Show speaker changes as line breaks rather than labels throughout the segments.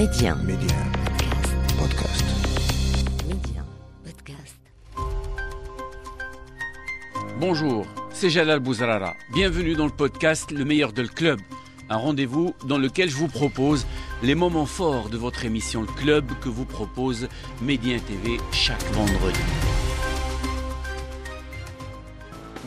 Média.
Média. Podcast.
Média. Podcast.
Bonjour, c'est Jalal Bouzrara. Bienvenue dans le podcast Le meilleur de le club. Un rendez-vous dans lequel je vous propose les moments forts de votre émission Le Club que vous propose Média TV chaque vendredi.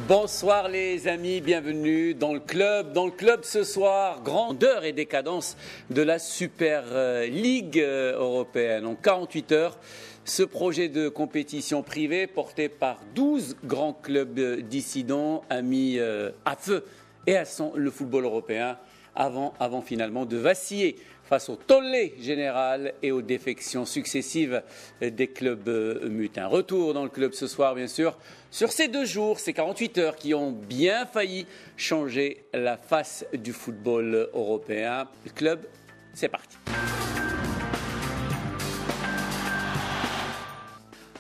Bonsoir les amis, bienvenue dans le club. Dans le club ce soir, grandeur et décadence de la Super euh, League euh, européenne. En 48 heures, ce projet de compétition privée porté par 12 grands clubs euh, dissidents a mis à feu et à sang le football européen avant finalement de vaciller face au tollé général et aux défections successives des clubs euh, mutins. Retour dans le club ce soir, bien sûr, sur ces deux jours, ces 48 heures qui ont bien failli changer la face du football européen. Le club, c'est parti.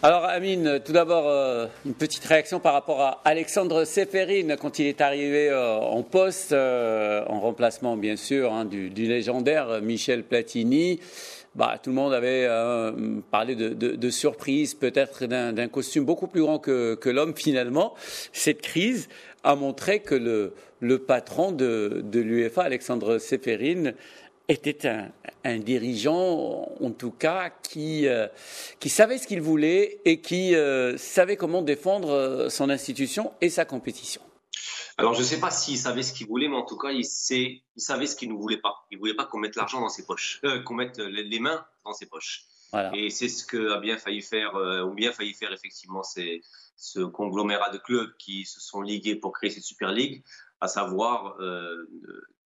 Alors Amine, tout d'abord euh, une petite réaction par rapport à Alexandre Seferin quand il est arrivé euh, en poste, euh, en remplacement bien sûr hein, du, légendaire Michel Platini. Bah, tout le monde avait euh, parlé de, surprise, peut-être d'un costume beaucoup plus grand que, l'homme finalement. Cette crise a montré que le, le patron de, de l'UEFA, Alexandre Seferin, était un, un dirigeant, en tout cas, qui, euh, qui savait ce qu'il voulait et qui euh, savait comment défendre euh, son institution et sa compétition.
Alors, je ne sais pas s'il savait ce qu'il voulait, mais en tout cas, il, sait, il savait ce qu'il ne voulait pas. Il ne voulait pas qu'on mette l'argent dans ses poches, euh, qu'on mette les, mains dans ses poches.
Voilà.
Et c'est ce que a bien failli faire, ont bien failli faire effectivement ces, ce conglomérat de clubs qui se sont ligués pour créer cette Super League, à savoir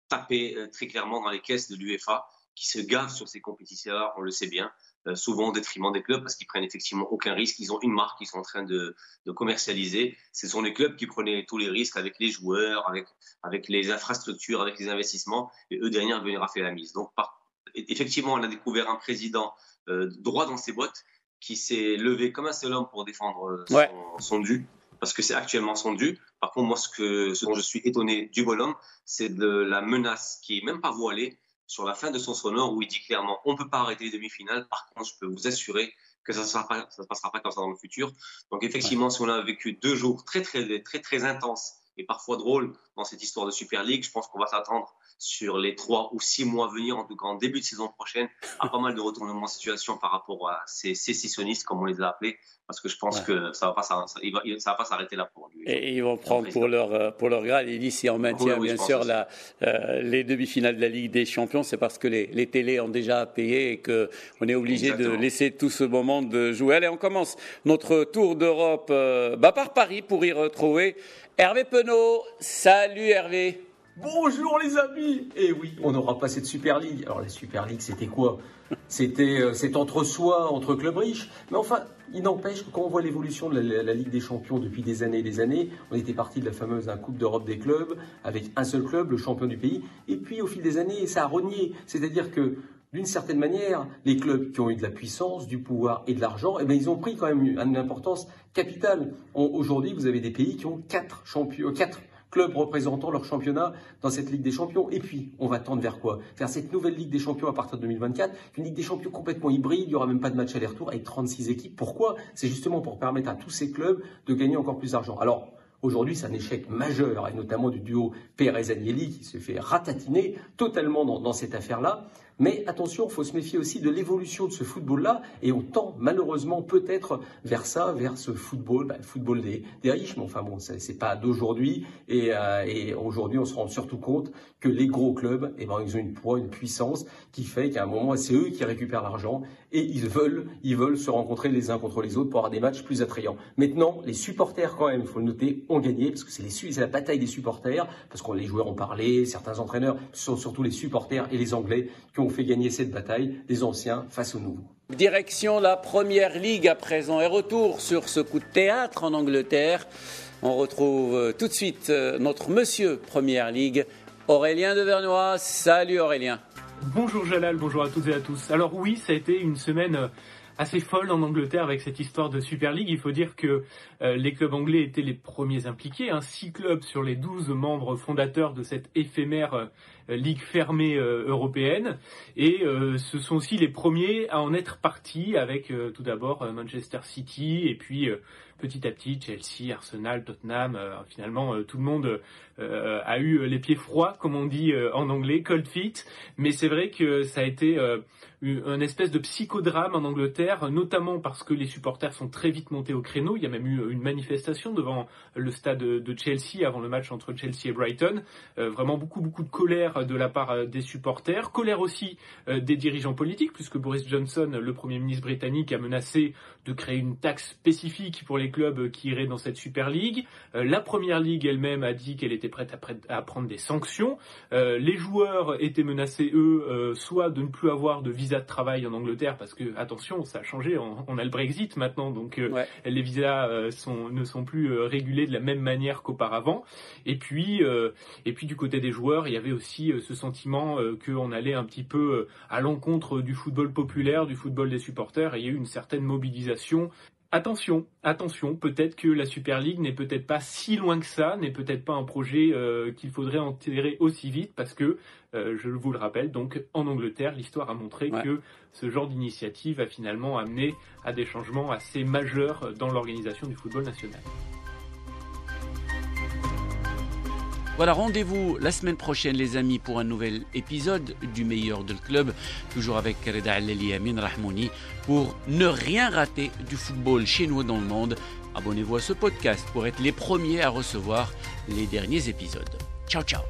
taper euh, très clairement dans les caisses de l'UEFA, qui se gave sur ces compétiteurs, on le sait bien, euh, souvent au détriment des clubs parce qu'ils prennent effectivement aucun risque. Ils ont une marque qu'ils sont en train de, de commercialiser. Ce sont les clubs qui prenaient tous les risques avec les joueurs, avec, avec les infrastructures, avec les investissements, et eux derrière venir à faire la mise. Donc, par, effectivement, on a découvert un président euh, droit dans ses bottes qui s'est levé comme un seul homme pour défendre son,
Ouais.
son dû, parce que c'est actuellement son dû. Par contre, moi, ce, que, ce dont je suis étonné du bonhomme, c'est de la menace qui est même pas voilée sur la fin de son sonore où il dit clairement on peut pas arrêter les demi-finales. Par contre, je peux vous assurer que ça ne se passera pas comme ça dans le futur. Donc effectivement, si on a vécu deux jours très très très très intenses et parfois drôles dans cette histoire de Super League, je pense qu'on va s'attendre sur les trois ou six mois à venir, en tout cas en début de saison prochaine, à pas mal de retournements de situation par rapport à ces sécessionnistes, comme on les a appelés, parce que je pense
Ouais.
que ça va pas, s'ar- ça, il va, il- ça va pas s'arrêter là pour lui.
Et ils vont prendre pour leur, euh, pour leur grade. Et d'ici on maintient
Oui, oui,
bien sûr la, euh, les demi-finales de la Ligue des Champions. C'est parce que les, les télés ont déjà payé et qu'on est obligé de laisser tout ce moment de jouer. Allez, on commence notre tour d'Europe euh, bah, par Paris pour y retrouver Hervé Penaud. Salut Hervé.
Bonjour les amis Et oui, on n'aura pas cette Super League. Alors la Super League, c'était quoi? C'était euh, c'est entre soi, entre clubs riches. Mais enfin, il n'empêche que quand on voit l'évolution de la, la Ligue des Champions depuis des années et des années, on était parti de la fameuse hein, Coupe d'Europe des clubs, avec un seul club, le champion du pays. Et puis au fil des années, ça a renié. C'est-à-dire que d'une certaine manière, les clubs qui ont eu de la puissance, du pouvoir et de l'argent, eh ben, ils ont pris quand même une, importance capitale. Aujourd'hui, vous avez des pays qui ont quatre champions, quatre clubs représentant leur championnat dans cette Ligue des Champions. Et puis, on va tendre vers quoi? Vers cette nouvelle Ligue des Champions à partir de 2024, une Ligue des Champions complètement hybride, il n'y aura même pas de match aller-retour avec 36 équipes. Pourquoi? C'est justement pour permettre à tous ces clubs de gagner encore plus d'argent. Alors, Aujourd'hui, c'est un échec majeur, et notamment du duo Pérez-Agnelli qui se fait ratatiner totalement dans cette affaire-là. Mais attention, il faut se méfier aussi de l'évolution de ce football-là, et on tend malheureusement peut-être vers ça, vers ce football, bah, le football des, riches. Mais enfin bon, c'est pas d'aujourd'hui, et, euh, et aujourd'hui, on se rend surtout compte que les gros clubs, eh ben, ils ont une poids, une puissance qui fait qu'à un moment, c'est eux qui récupèrent l'argent, et ils veulent, ils veulent se rencontrer les uns contre les autres pour avoir des matchs plus attrayants. Maintenant, les supporters, quand même, il faut le noter, ont gagné, parce que c'est la bataille des supporters, parce que les joueurs ont parlé, certains entraîneurs, ce sont surtout les supporters et les Anglais qui ont fait gagner cette bataille, les anciens face aux nouveaux.
Direction la Première Ligue à présent et retour sur ce coup de théâtre en Angleterre. On retrouve euh, tout de suite euh, notre monsieur Première Ligue, Aurélien Devernois. Salut Aurélien.
Bonjour Jalal, bonjour à toutes et à tous. Alors oui, ça a été une semaine euh, assez folle en Angleterre avec cette histoire de Super League. Il faut dire que euh, les clubs anglais étaient les premiers impliqués. Hein. Six clubs sur les 12 membres fondateurs de cette éphémère euh, ligue fermée européenne. Et ce sont aussi les premiers à en être partis avec tout d'abord Manchester City et puis petit à petit, Chelsea, Arsenal, Tottenham, euh, finalement, euh, tout le monde euh, a eu les pieds froids, comme on dit en anglais, cold feet. Mais c'est vrai que ça a été un espèce de psychodrame en Angleterre, notamment parce que les supporters sont très vite montés au créneau. Il y a même eu une manifestation devant le stade de Chelsea avant le match entre Chelsea et Brighton. vraiment beaucoup, beaucoup de colère de la part des supporters. Colère aussi des dirigeants politiques, puisque Boris Johnson, le Premier ministre britannique, a menacé de créer une taxe spécifique pour les clubs qui iraient dans cette Super League. Euh, la Première Ligue elle-même a dit qu'elle était prête à, prendre des sanctions. Euh, les joueurs étaient menacés, eux, euh, soit de ne plus avoir de visa de travail en Angleterre, parce que, attention, ça a changé, on, a le Brexit maintenant, donc les visas sont, ne sont plus régulés de la même manière qu'auparavant. Et puis, et puis du côté des joueurs, il y avait aussi ce sentiment qu'on allait un petit peu à l'encontre du football populaire, du football des supporters, et il y a eu une certaine mobilisation Attention, attention, peut-être que la Super League n'est peut-être pas si loin que ça, n'est peut-être pas un projet euh, qu'il faudrait enterrer aussi vite, parce que, euh, je vous le rappelle, donc en Angleterre, l'histoire a montré que ce genre d'initiative a finalement amené à des changements assez majeurs dans l'organisation du football national.
Voilà, rendez-vous la semaine prochaine, les amis, pour un nouvel épisode du meilleur de le club, toujours avec Reda Aleli Amin Rahmouni, pour ne rien rater du football chez nous dans le monde. Abonnez-vous à ce podcast pour être les premiers à recevoir les derniers épisodes. Ciao, ciao